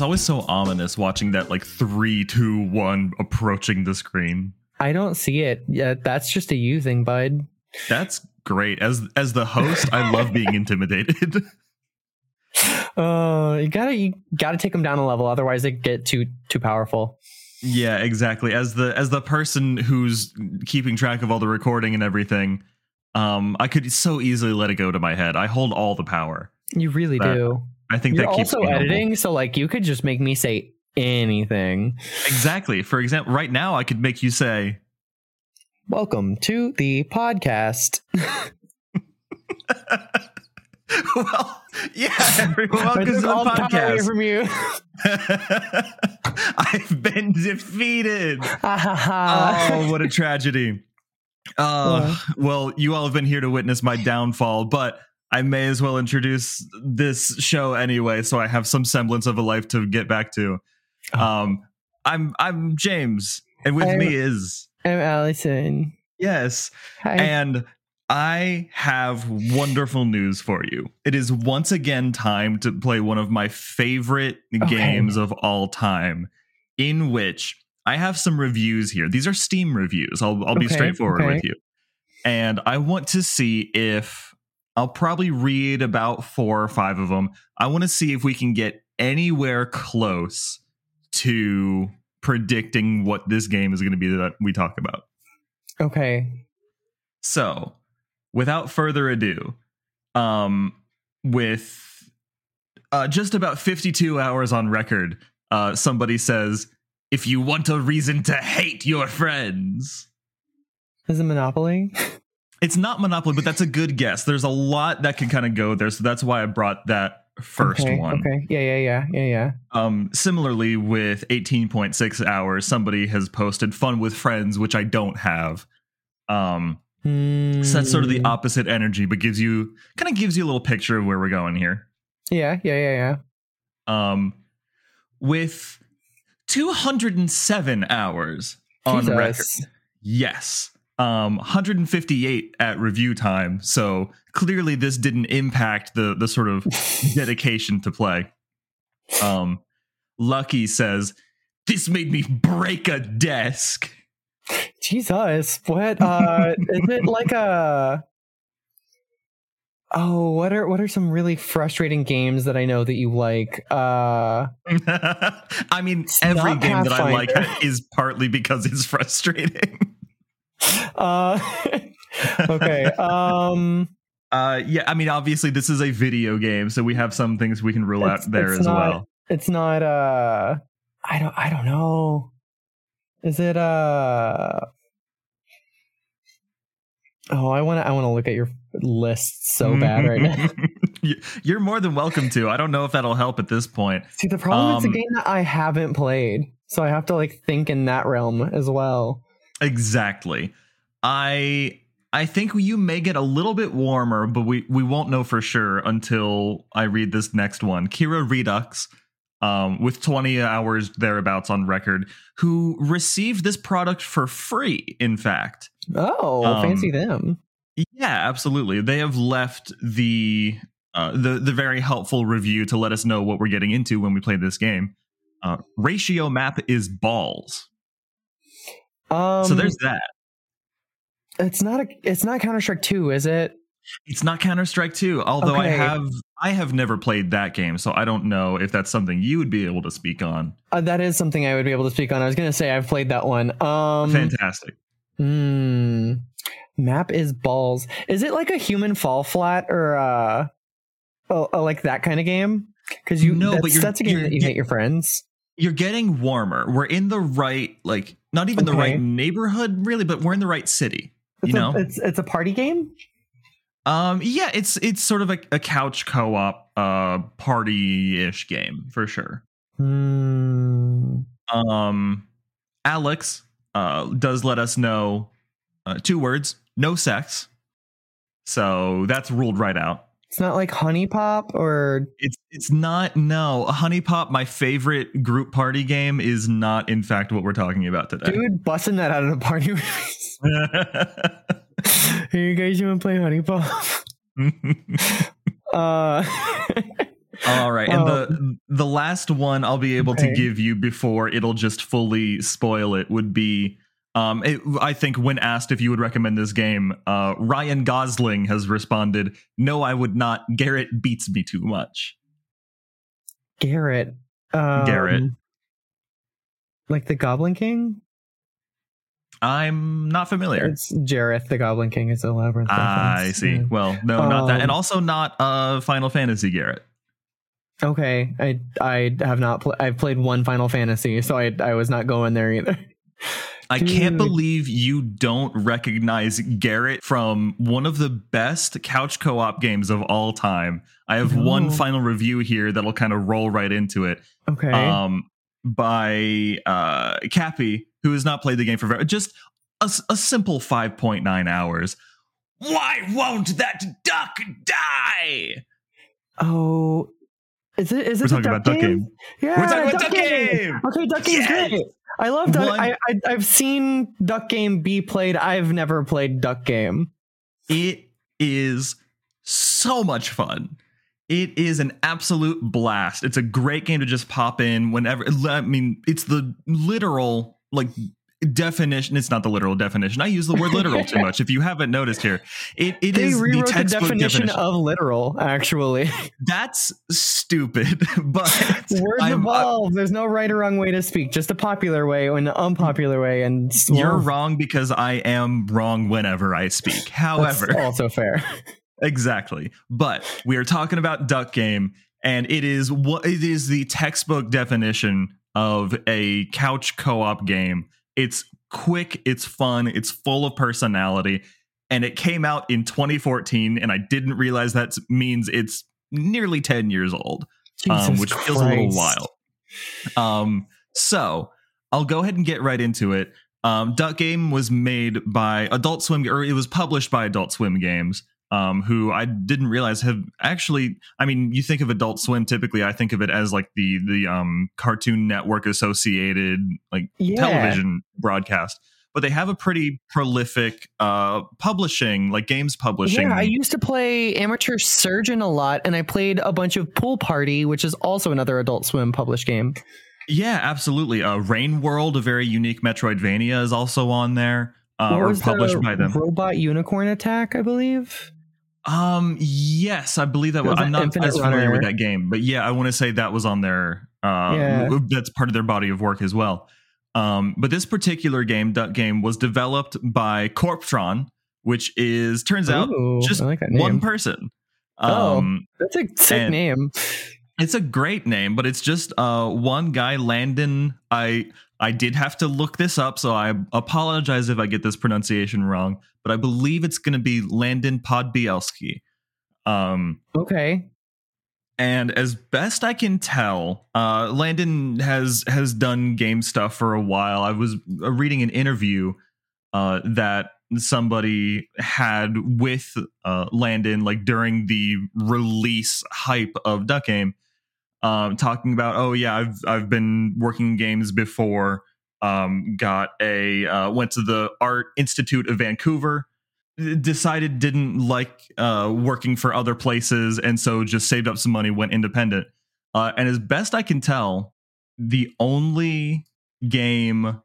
it's always so ominous watching that like three, two, one approaching the screen. I don't see it. Yeah, that's just a you thing, bud. That's great. As as the host, I love being intimidated. Uh, you gotta you gotta take them down a level, otherwise they get too too powerful. yeah, exactly. As the as the person who's keeping track of all the recording and everything, um, I could so easily let it go to my head. I hold all the power. You really That- do. I think You're that keeps also editing, so like you could just make me say anything. Exactly. For example, right now I could make you say, Welcome to the podcast. "Well, yeah, everyone, welcome to the all the power away podcast." from you. I've been defeated. Oh, what a tragedy. Uh, well, you all have been here to witness my downfall, but I may as well introduce this show anyway, so I have some semblance of a life to get back to. Oh. Um, I'm I'm James, and with I'm- me is I'm Allison. yes, Hi. and I have wonderful news for you. It is once again time to play one of my favorite Okay. games of all time, in which I have some reviews here. These are Steam reviews. I'll, I'll be Okay, straightforward okay. with you. And I want to see if I'll probably read about four or five of them. I want to see if we can get anywhere close to predicting what this game is going to be that we talk about. okay. So, without further ado, um, with uh, just about 52 hours on record, uh, somebody says, if you want a reason to hate your friends. Is it Monopoly? It's not Monopoly, but that's a good guess. There's a lot that can kind of go there. So that's why I brought that first okay, one. Okay. Yeah, yeah, yeah, yeah, yeah. Um, similarly, with 18.6 hours, somebody has posted fun with friends, which I don't have. Um, Hmm. So that's sort of the opposite energy, but gives you kind of gives you a little picture of where we're going here. Yeah, yeah, yeah, yeah. Um, with 207 hours on Jesus. record, yes, um, 158 at review time. So clearly, this didn't impact the the sort of dedication to play. Um, Lucky says this made me break a desk. Jesus, what? Uh, is it like a? Oh, what are what are some really frustrating games that I know that you like? Uh, I mean, every game that I like is partly because it's frustrating. uh, okay. Um, Uh, yeah, I mean, obviously, this is a video game, so we have some things we can rule out there as not- well. it's not. Uh, I don't. I don't know. Is it? Uh. Oh, I want to. I want to look at your list so bad right now. You- You're more than welcome to. I don't know if that'll help at this point. See, the problem is Um, a game that I haven't played, so I have to like think in that realm as well. Exactly. I I think you may get a little bit warmer, but we we won't know for sure until I read this next one. Kira Redux, um, with 20 hours thereabouts on record, who received this product for free. In fact, Oh, Um, fancy them. yeah, absolutely. They have left the uh, the the very helpful review to let us know what we're getting into when we play this game. Uh, ratio map is balls. Um, so there's that. it's not a it's not Counter Strike Two, is it? It's not Counter Strike 2, although I have I have never played that game, so I don't know if that's something you would be able to speak on. Uh, that is something I would be able to speak on. I was gonna say I've played that one. Um, Fantastic. hmm. map is balls. Is it like a human fall flat or uh, oh, oh, like that kind of game? Because you No, that's, but you're- that's a game that you hate your friends. You're getting warmer. We're in the right like not even the right neighborhood really, but we're in the right city. It's you a, know? it's it's a party game. Um yeah, it's it's sort of a, a couch co-op uh party-ish game for sure. Hmm. Um Alex uh does let us know uh, two words, no sex. So that's ruled right out. It's not like HuniePop or It's it's not no HuniePop. My favorite group party game is not in fact what we're talking about today. dude busting that out of the party. hey, you guys, you want to play HuniePop? Uh, All right, and the the last one I'll be able Um, okay. to give you before it'll just fully spoil it would be. Um, it, I think when asked if you would recommend this game, uh, Ryan Gosling has responded, "No, I would not. Garrett beats me too much." Garrett. Um, Garrett. Like the Goblin King? I'm not familiar. It's Jareth, the Goblin King. It's a labyrinth. I see. Yeah. Well, no, not that, Um, and also not uh, Final Fantasy Garrett. Okay, I I have not. Pl- I've played one Final Fantasy, so I I was not going there either. I can't believe you don't recognize Garrett from one of the best couch co-op games of all time. I have one final review here that'll kind of roll right into it. Okay. Um, by uh, Cappy, who has not played the game for very, just a simple 5.9 hours. Why won't that duck die? oh, is it is it We're talking about Duck Game. Yeah, We're talking about Duck Game. Okay, Duck Game's Yes. great. I love Duck. One- I, I I've seen Duck Game be played. I've never played Duck Game. It is so much fun. It is an absolute blast. It's a great game to just pop in whenever. I mean, it's the literal like definition. It's not the literal definition. I use the word literal too much. If you haven't noticed here, it, it They is the rewrote the, textbook definition, definition. of literal. Actually, That's stupid, but words I'm- uh, evolve. There's no right or wrong way to speak. Just a popular way and an unpopular way. And you're well, wrong because I am wrong whenever I speak. However, also fair. Exactly. But we are talking about Duck Game, and it is what it is the textbook definition of a couch co-op game. It's quick, it's fun, it's full of personality, and it came out in 2014, and I didn't realize that means it's nearly 10 years old, um, which feels a little wild. Um, so I'll go ahead and get right into it. Um, Duck Game was made by Adult Swim, or it was published by Adult Swim Games, um, who I didn't realize have actually. I mean, you think of Adult Swim typically, I think of it as like the the um, Cartoon Network associated like Yeah. television broadcast, but they have a pretty prolific uh, publishing, like games publishing. Yeah, I used to play Amateur Surgeon a lot, and I played a bunch of Pool Party, which is also another Adult Swim published game. Yeah, absolutely. Uh, Rain World, a very unique Metroidvania, is also on there, uh, or published the by them. Robot Unicorn Attack, I believe. Um, yes, I believe that was. I'm not Infinite as familiar with that game, but yeah, I want to say that was on their. Uh, Yeah. that's part of their body of work as well. Um, but this particular game, Duck Game, was developed by Corptron, which is turns out Ooh, just like one person. Oh. Um, That's a sick and- name. It's a great name, but it's just uh one guy, Landon. I I did have to look this up, so I apologize if I get this pronunciation wrong, but I believe it's going to be Landon Podbielski. Um, Okay. and as best I can tell, uh, Landon has has done game stuff for a while. I was uh, reading an interview uh, that somebody had with uh, Landon, like during the release hype of Duck Game, um, talking about, oh yeah, I've I've been working games before. Um, got a uh, went to the Art Institute of Vancouver decided didn't like uh, working for other places and so just saved up some money went independent uh, and as best i can tell the only game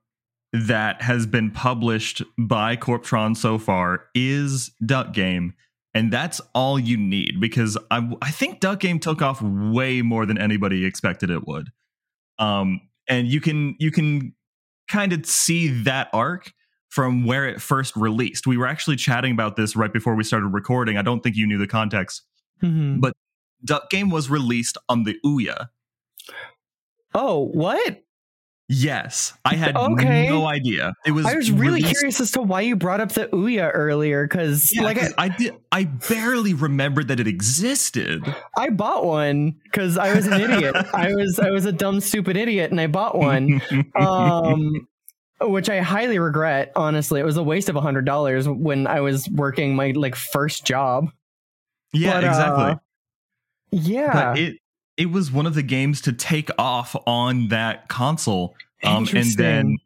that has been published by corptron so far is duck game and that's all you need because i, I think duck game took off way more than anybody expected it would um, and you can you can kind of see that arc from where it first released. We were actually chatting about this right before we started recording. I don't think you knew the context. Mhm. But Duck Game was released on the Ouya. Oh, what? Yes, I had Okay. no idea. It was. I was really released- curious as to why you brought up the Ouya earlier, because Yeah, like I, I did. I barely remembered that it existed. I bought one because I was an idiot. I was I was a dumb stupid idiot, and I bought one. um which i highly regret honestly it was a waste of a hundred dollars when i was working my like first job yeah, But, uh, exactly. yeah But it it was one of the games to take off on that console. Um, and then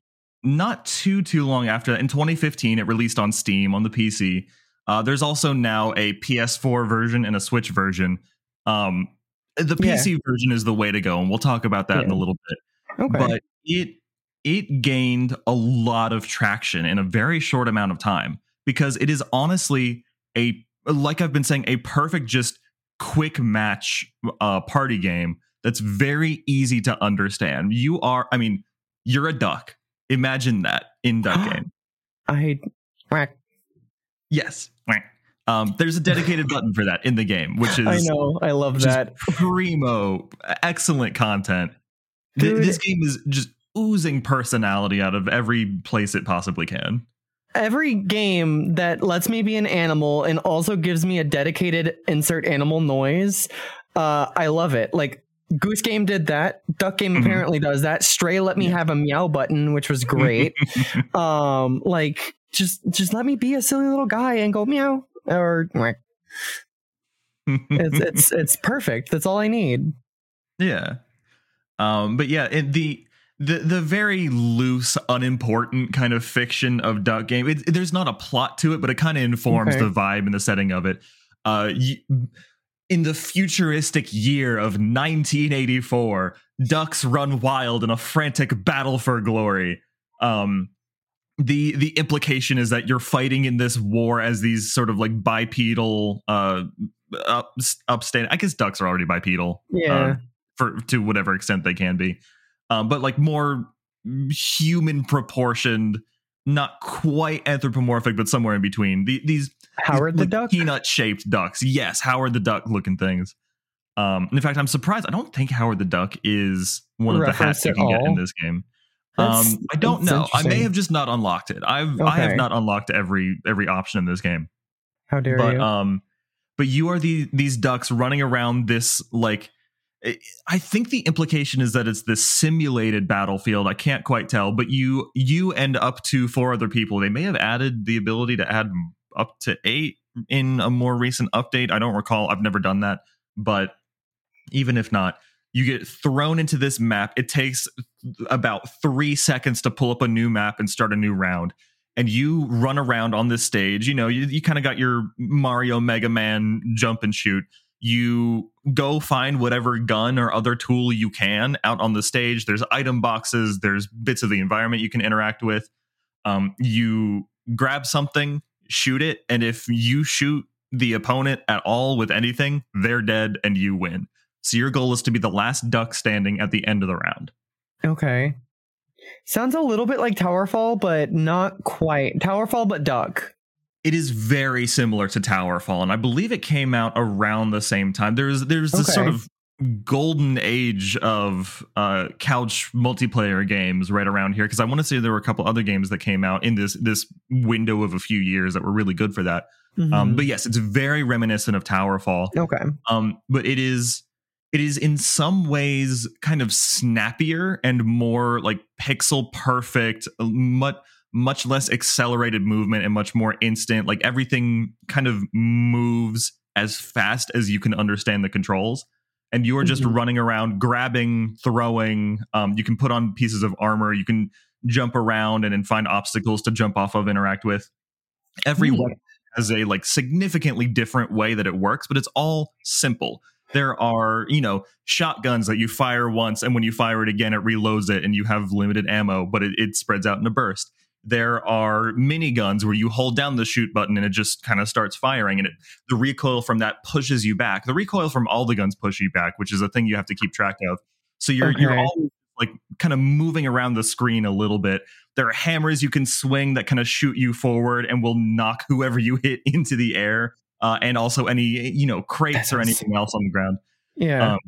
not too too long after that, in 2015, it released on Steam on the PC. Uh, there's also now a PS4 version and a Switch version. Um, the Yeah. PC version is the way to go, and we'll talk about that in a little bit. Okay. But it it gained a lot of traction in a very short amount of time because it is honestly a like I've been saying a perfect just quick match uh party game that's very easy to understand. You are I mean, you're a duck. Imagine that in duck game. I whack. Yes. Um, there's a dedicated button for that in the game, which is I know. I love that. primo, excellent content. Th- this game is just oozing personality out of every place it possibly can. Every game that lets me be an animal and also gives me a dedicated insert animal noise, uh, I love it. Like Goose Game did that. Duck Game Mhm. apparently does that. Stray let me Yeah. have a meow button, which was great. um, like just just let me be a silly little guy and go meow or it's it's it's perfect. That's all I need. yeah. Um, but yeah, it, the the the very loose, unimportant kind of fiction of Duck Game. It, there's not a plot to it, but it kind of informs Okay. the vibe and the setting of it. Uh, you, in the futuristic year of 1984, ducks run wild in a frantic battle for glory. Um, the the implication is that you're fighting in this war as these sort of like bipedal uh up, upstand i guess ducks are already bipedal Yeah. uh, for to whatever extent they can be um but like more human proportioned not quite anthropomorphic but somewhere in between the, these Howard the like Duck. peanut shaped ducks yes howard the duck looking things um in fact i'm surprised i don't think howard the duck is one of the hats you can get in this game um, I don't know. I may have just not unlocked it. I've I have not unlocked every every option in this game. How dare but you? um, but you are the these ducks running around this like. I- think the implication is that it's this simulated battlefield. I can't quite tell, but you you end up to four other people. They may have added the ability to add up to eight in a more recent update. I don't recall. I've never done that, but even if not, you get thrown into this map. It takes about three seconds to pull up a new map and start a new round. And you run around on this stage. You know, you, you kind of got your Mario Mega Man jump and shoot. You go find whatever gun or other tool you can out on the stage. There's item boxes, there's bits of the environment you can interact with. Um, you grab something, shoot it, and if you shoot the opponent at all with anything, they're dead and you win. So your goal is to be the last duck standing at the end of the round. Okay. Sounds a little bit like Towerfall, but not quite. Towerfall, but duck. It is very similar to Towerfall, and I believe it came out around the same time. There's there's this Okay. sort of golden age of uh, couch multiplayer games right around here because I want to say there were a couple other games that came out in this this window of a few years that were really good for that. Um, Mhm. but yes, it's very reminiscent of Towerfall. okay. um but it is it is in some ways kind of snappier and more like pixel perfect much much less accelerated movement and much more instant like everything kind of moves as fast as you can understand the controls and you're just Mhm. running around grabbing throwing um you can put on pieces of armor you can jump around and then find obstacles to jump off of interact with every weapon has a like significantly different way that it works, but it's all simple. There are, you know, shotguns that you fire once, and when you fire it again, it reloads it, and you have limited ammo, but it, it spreads out in a burst. There are miniguns where you hold down the shoot button and it just kind of starts firing, and it, the recoil from that pushes you back. The recoil from all the guns push you back, which is a thing you have to keep track of. So you're you're Okay. always like kind of moving around the screen a little bit. There are hammers you can swing that kind of shoot you forward and will knock whoever you hit into the air, uh, and also any you know crates or anything else on the ground. Yeah. Um,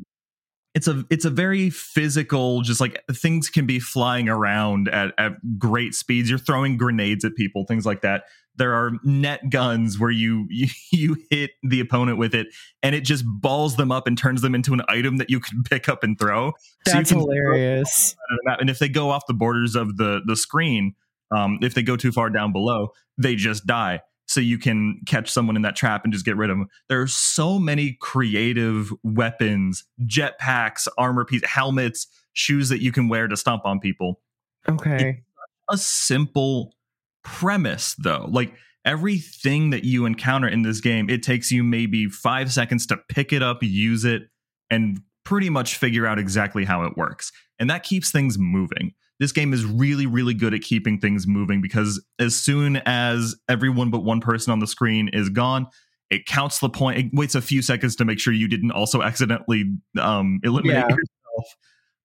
it's a it's a very physical, just like things can be flying around at, at great speeds. You're throwing grenades at people, things like that. There are net guns where you, you you hit the opponent with it, and it just balls them up and turns them into an item that you can pick up and throw. So That's throw hilarious. out of the map. And if they go off the borders of the the screen, um, if they go too far down below, they just die. So you can catch someone in that trap and just get rid of them. There are so many creative weapons, jetpacks, armor pieces, helmets, shoes that you can wear to stomp on people. Okay. A simple premise, though. Like everything that you encounter in this game, it takes you maybe five seconds to pick it up, use it, and pretty much figure out exactly how it works. And that keeps things moving. This game is really, really good at keeping things moving because as soon as everyone but one person on the screen is gone, it counts the point. It waits a few seconds to make sure you didn't also accidentally um, eliminate Yeah. yourself.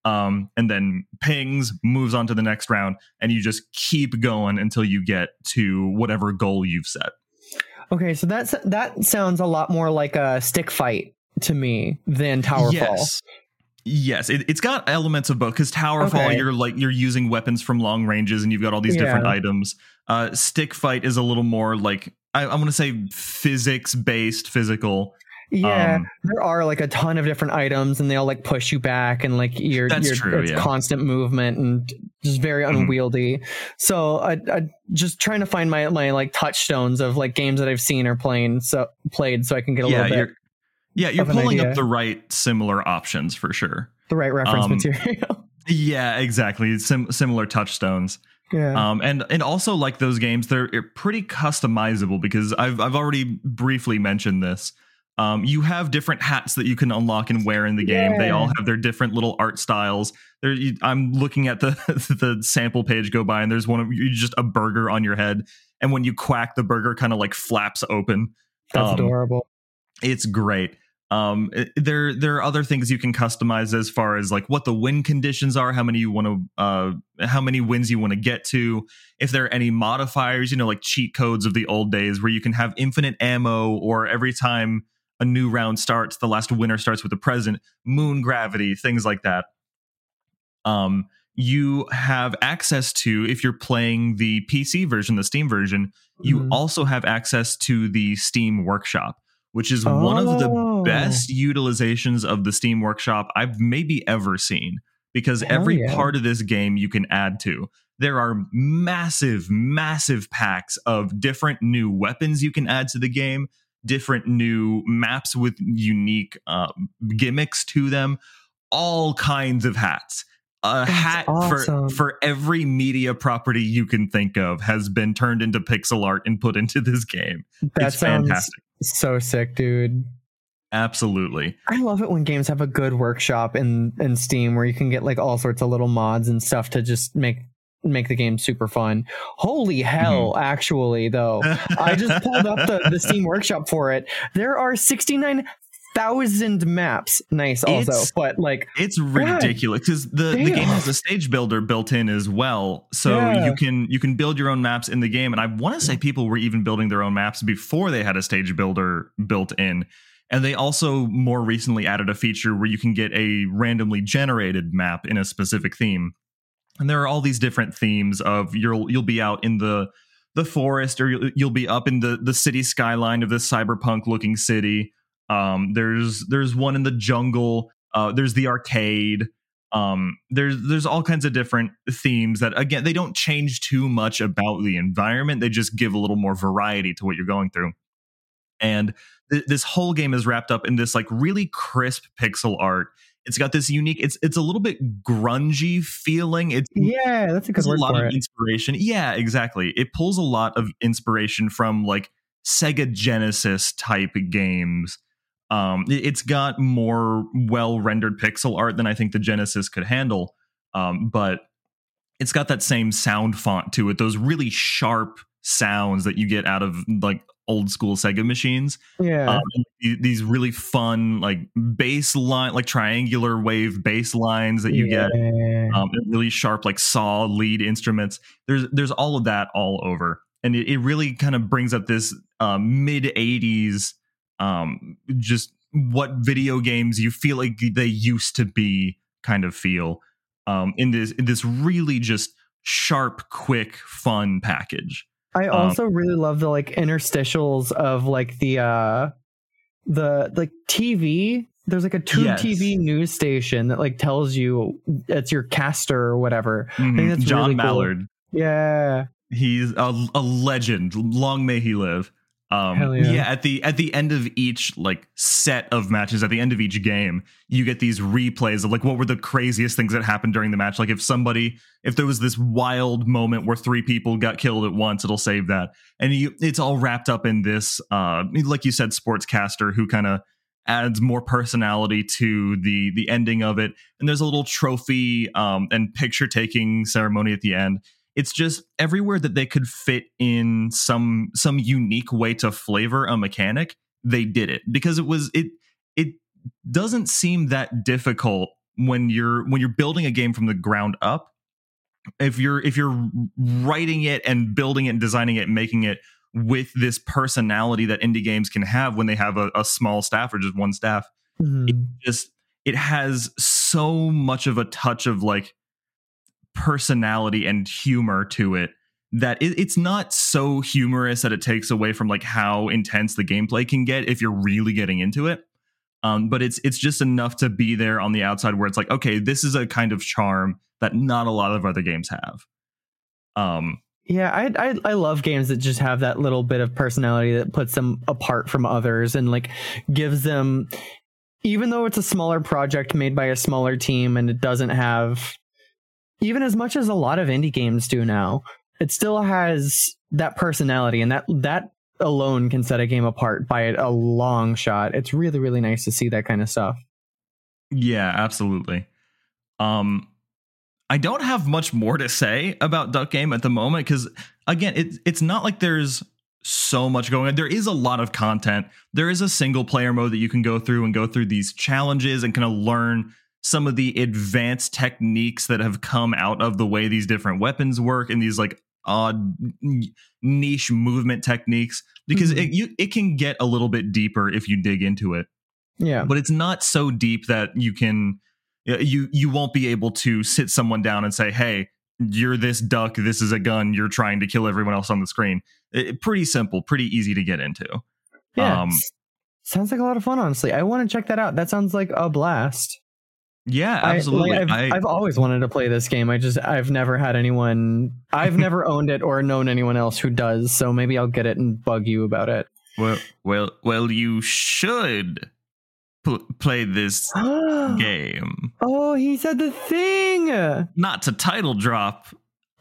Um, and then pings, moves on to the next round, and you just keep going until you get to whatever goal you've set. Okay, so that's that sounds a lot more like a stick fight to me than Towerfall. Yes. Yes, it, it's got elements of both because Towerfall, Okay. you're like you're using weapons from long ranges and you've got all these different items. Uh, Stick Fight is a little more like I, I want to say physics based, physical. Yeah, Um, there are like a ton of different items, and they all like push you back, and like you're, That's you're true, it's yeah. constant movement and just very Mhm. unwieldy. So I, I just trying to find my my like touchstones of like games that I've seen or playing so played, so I can get a Yeah, little bit yeah you're pulling up the right similar options for sure. the right reference um, material. Yeah, exactly. Sim- similar touchstones. yeah, Um, and and also like those games, they're pretty customizable because I've I've already briefly mentioned this. Um, you have different hats that you can unlock and wear in the game. They all have their different little art styles. There, you, I'm looking at the the sample page go by, and there's one of you just a burger on your head, and when you quack, the burger kind of like flaps open. that's um, adorable. It's great. Um, it- there there are other things you can customize as far as like what the win conditions are, how many you want to, uh, how many wins you want to get to. If there are any modifiers, you know, like cheat codes of the old days where you can have infinite ammo, or every time a new round starts, the last winner starts with the present, moon gravity, things like that. Um, you have access to if you're playing the PC version, the Steam version, you Mhm. also have access to the Steam Workshop, which is one of the Oh. Best utilizations of the Steam Workshop I've maybe ever seen because Hell every yeah. part of this game you can add to. There are massive, massive packs of different new weapons you can add to the game, different new maps with unique uh, gimmicks to them, all kinds of hats. A That's hat awesome. for for every media property you can think of has been turned into pixel art and put into this game. That it's sounds fantastic. so sick, dude. Absolutely. I love it when games have a good workshop in in Steam where you can get like all sorts of little mods and stuff to just make make the game super fun. Holy hell, Mm-hmm. actually though. I just pulled up the, the Steam workshop for it. There are 69,000 maps. Nice also, It's- but like It's ridiculous because the, the game has a stage builder built in as well, so Yeah. you can you can build your own maps in the game. And I want to say people were even building their own maps before they had a stage builder built in. And they also more recently added a feature where you can get a randomly generated map in a specific theme. And there are all these different themes of you'll you'll be out in the the forest or you'll, you'll be up in the the city skyline of this cyberpunk looking city. Um, there's there's one in the jungle. Uh, there's the arcade. Um, there's there's all kinds of different themes that again they don't change too much about the environment. They just give a little more variety to what you're going through. And th- this whole game is wrapped up in this like really crisp pixel art. It's got this unique. It's it's a little bit grungy feeling. It's yeah, that's a good pulls a word lot for of it. inspiration. Yeah, exactly. It pulls a lot of inspiration from like Sega Genesis type games. Um, it- it's got more well rendered pixel art than I think the Genesis could handle. Um, but it's got that same sound font to it. Those really sharp sounds that you get out of like old school Sega machines Yeah. um, these really fun like bass line like triangular wave bass lines that you get um, and really sharp like saw lead instruments. There's there's all of that all over. And it, it really kind of brings up this um, mid 80s um, just what video games you feel like they used to be kind of feel um, in this in this really just sharp quick fun package I Um, also really love the like interstitials of like the uh the like TV. There's like a tube Yes. TV news station that like tells you it's your caster or whatever. Mhm. I think that's john really cool. mallard Yeah. He's a, a legend. Long may he live. Um, yeah. yeah. At the at the end of each like set of matches, at the end of each game, you get these replays of like what were the craziest things that happened during the match. Like if somebody, if there was this wild moment where three people got killed at once, it'll save that, and you, it's all wrapped up in this, uh, like you said, sportscaster who kind of adds more personality to the the ending of it. And there's a little trophy um, and picture taking ceremony at the end. It's just everywhere that they could fit in some some unique way to flavor a mechanic, they did it because it was it it doesn't seem that difficult when you're when you're building a game from the ground up if you're if you're writing it and building it and designing it and making it with this personality that indie games can have when they have a, a small staff or just one staff Mhm. it just it has so much of a touch of like personality and humor to it that it, it's not so humorous that it takes away from like how intense the gameplay can get if you're really getting into it. Um, but it's it's just enough to be there on the outside where it's like okay this is a kind of charm that not a lot of other games have. Um Yeah, I, I I love games that just have that little bit of personality that puts them apart from others and like gives them even though it's a smaller project made by a smaller team and it doesn't have even as much as a lot of indie games do now, it still has that personality and that that alone can set a game apart by a long shot. It's really really nice to see that kind of stuff. Yeah, absolutely. Um I don't have much more to say about Duck Game at the moment because again, it's it's not like there's so much going on. There is a lot of content. There is a single player mode that you can go through and go through these challenges and kind of learn some of the advanced techniques that have come out of the way these different weapons work and these like odd niche movement techniques because Mhm. it you it can get a little bit deeper if you dig into it Yeah. but it's not so deep that you can you you won't be able to sit someone down and say hey you're this duck this is a gun you're trying to kill everyone else on the screen it, pretty simple pretty easy to get into Yeah. um, sounds like a lot of fun honestly. I want to check that out. That sounds like a blast. Yeah I- like, absolutely I've, I, I've always wanted to play this game. I just I've never had anyone. I've never owned it or known anyone else who does. So maybe I'll get it and bug you about it. well well well you should pl- play this game oh, he said the thing. not to title drop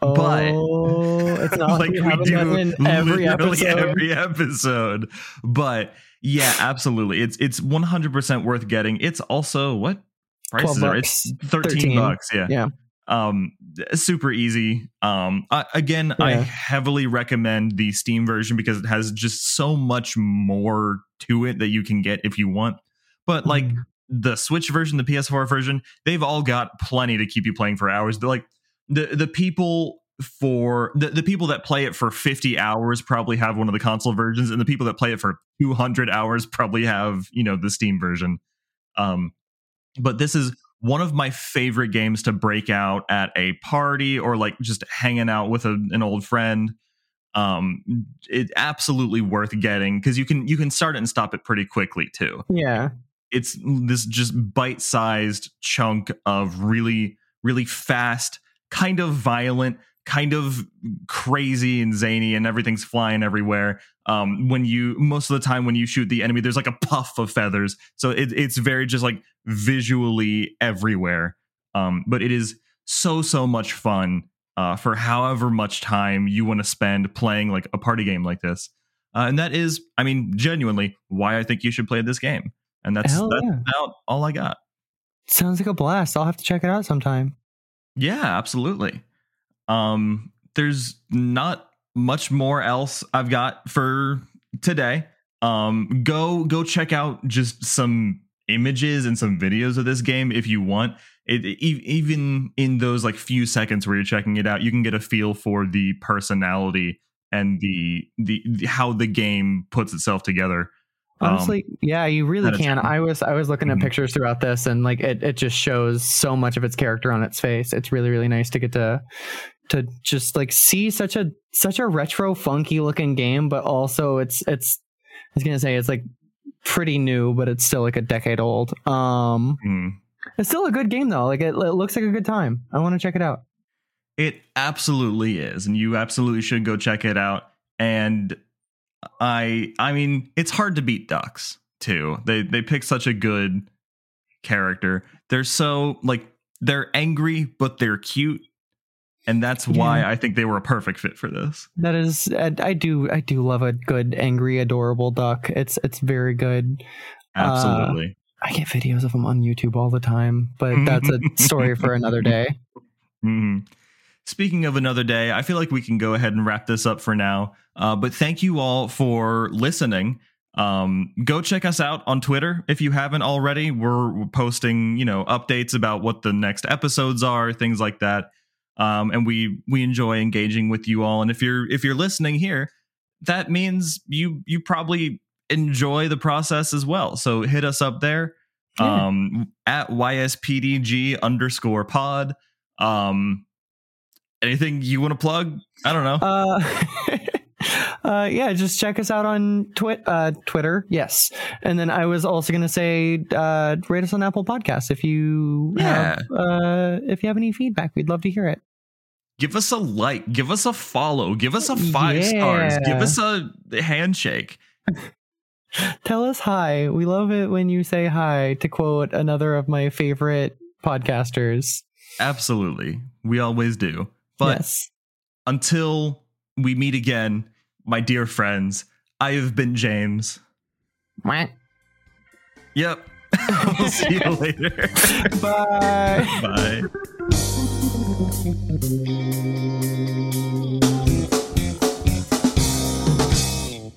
Oh, But- it's not like we, we do every episode. every episode. But yeah, absolutely. It's it's 100% worth getting. It's also what price 12 is bucks. It's 13, 13. bucks, yeah. Yeah. Um super easy. Um I, again, I heavily recommend the Steam version because it has just so much more to it that you can get if you want. But like Mhm. the Switch version, the PS4 version, they've all got plenty to keep you playing for hours. They're like the the people for the, the people that play it for 50 hours probably have one of the console versions and the people that play it for 200 hours probably have you know the steam version um but this is one of my favorite games to break out at a party or like just hanging out with a, an old friend um it absolutely worth getting because you can you can start it and stop it pretty quickly too yeah. it's this just bite-sized chunk of really really fast kind of violent kind of crazy and zany and everything's flying everywhere um when you most of the time when you shoot the enemy there's like a puff of feathers so it, it's very just like visually everywhere um but it is so so much fun uh for however much time you want to spend playing like a party game like this uh, and that is i mean genuinely why i think you should play this game and that's Hell that's yeah. about all I got. Sounds like a blast. I'll have to check it out sometime. Yeah, absolutely. Um, there's not much more else I've got for today. Um, go go check out just some images and some videos of this game if you want. It, e- even in those like few seconds where you're checking it out, you can get a feel for the personality and the the, the how the game puts itself together. Um, Honestly, yeah, you really can. I was I was looking at Mhm. pictures throughout this, and like it, it just shows so much of its character on its face. It's really really nice to get to to just like see such a such a retro funky looking game, but also it's it's I was gonna say it's like pretty new, but it's still like a decade old. Um, hmm. it's still a good game though. Like it, it looks like a good time. I want to check it out. It absolutely is, and you absolutely should go check it out. And I, I mean, it's hard to beat ducks too. They they pick such a good character. They're so like they're angry, but they're cute, and that's why Yeah. I think they were a perfect fit for this. That is, I, I do I do love a good angry adorable duck. It's it's very good. Absolutely. Uh, I get videos of them on YouTube all the time, but that's a story for another day. Mm-hmm. Speaking of another day, I feel like we can go ahead and wrap this up for now. Uh, but thank you all for listening. Um, go check us out on Twitter if you haven't already. We're posting, you know, updates about what the next episodes are, things like that. Um, and we we enjoy engaging with you all. And if you're if you're listening here, that means you you probably enjoy the process as well. So hit us up there Yeah. um, at YSPTG underscore pod. Um, anything you want to plug? I don't know. Uh, uh, yeah, just check us out on twi- uh, Twitter. Yes, and then I was also going to say, uh, rate us on Apple Podcasts if you have uh, if you have any feedback. We'd love to hear it. give us a like, give us a follow, give us a five stars, give us a handshake. Tell us hi. We love it when you say hi. To quote another of my favorite podcasters. Absolutely. We always do. But yes. until we meet again, my dear friends, I have been James. What? Yep. we'll see you later. Bye. Bye.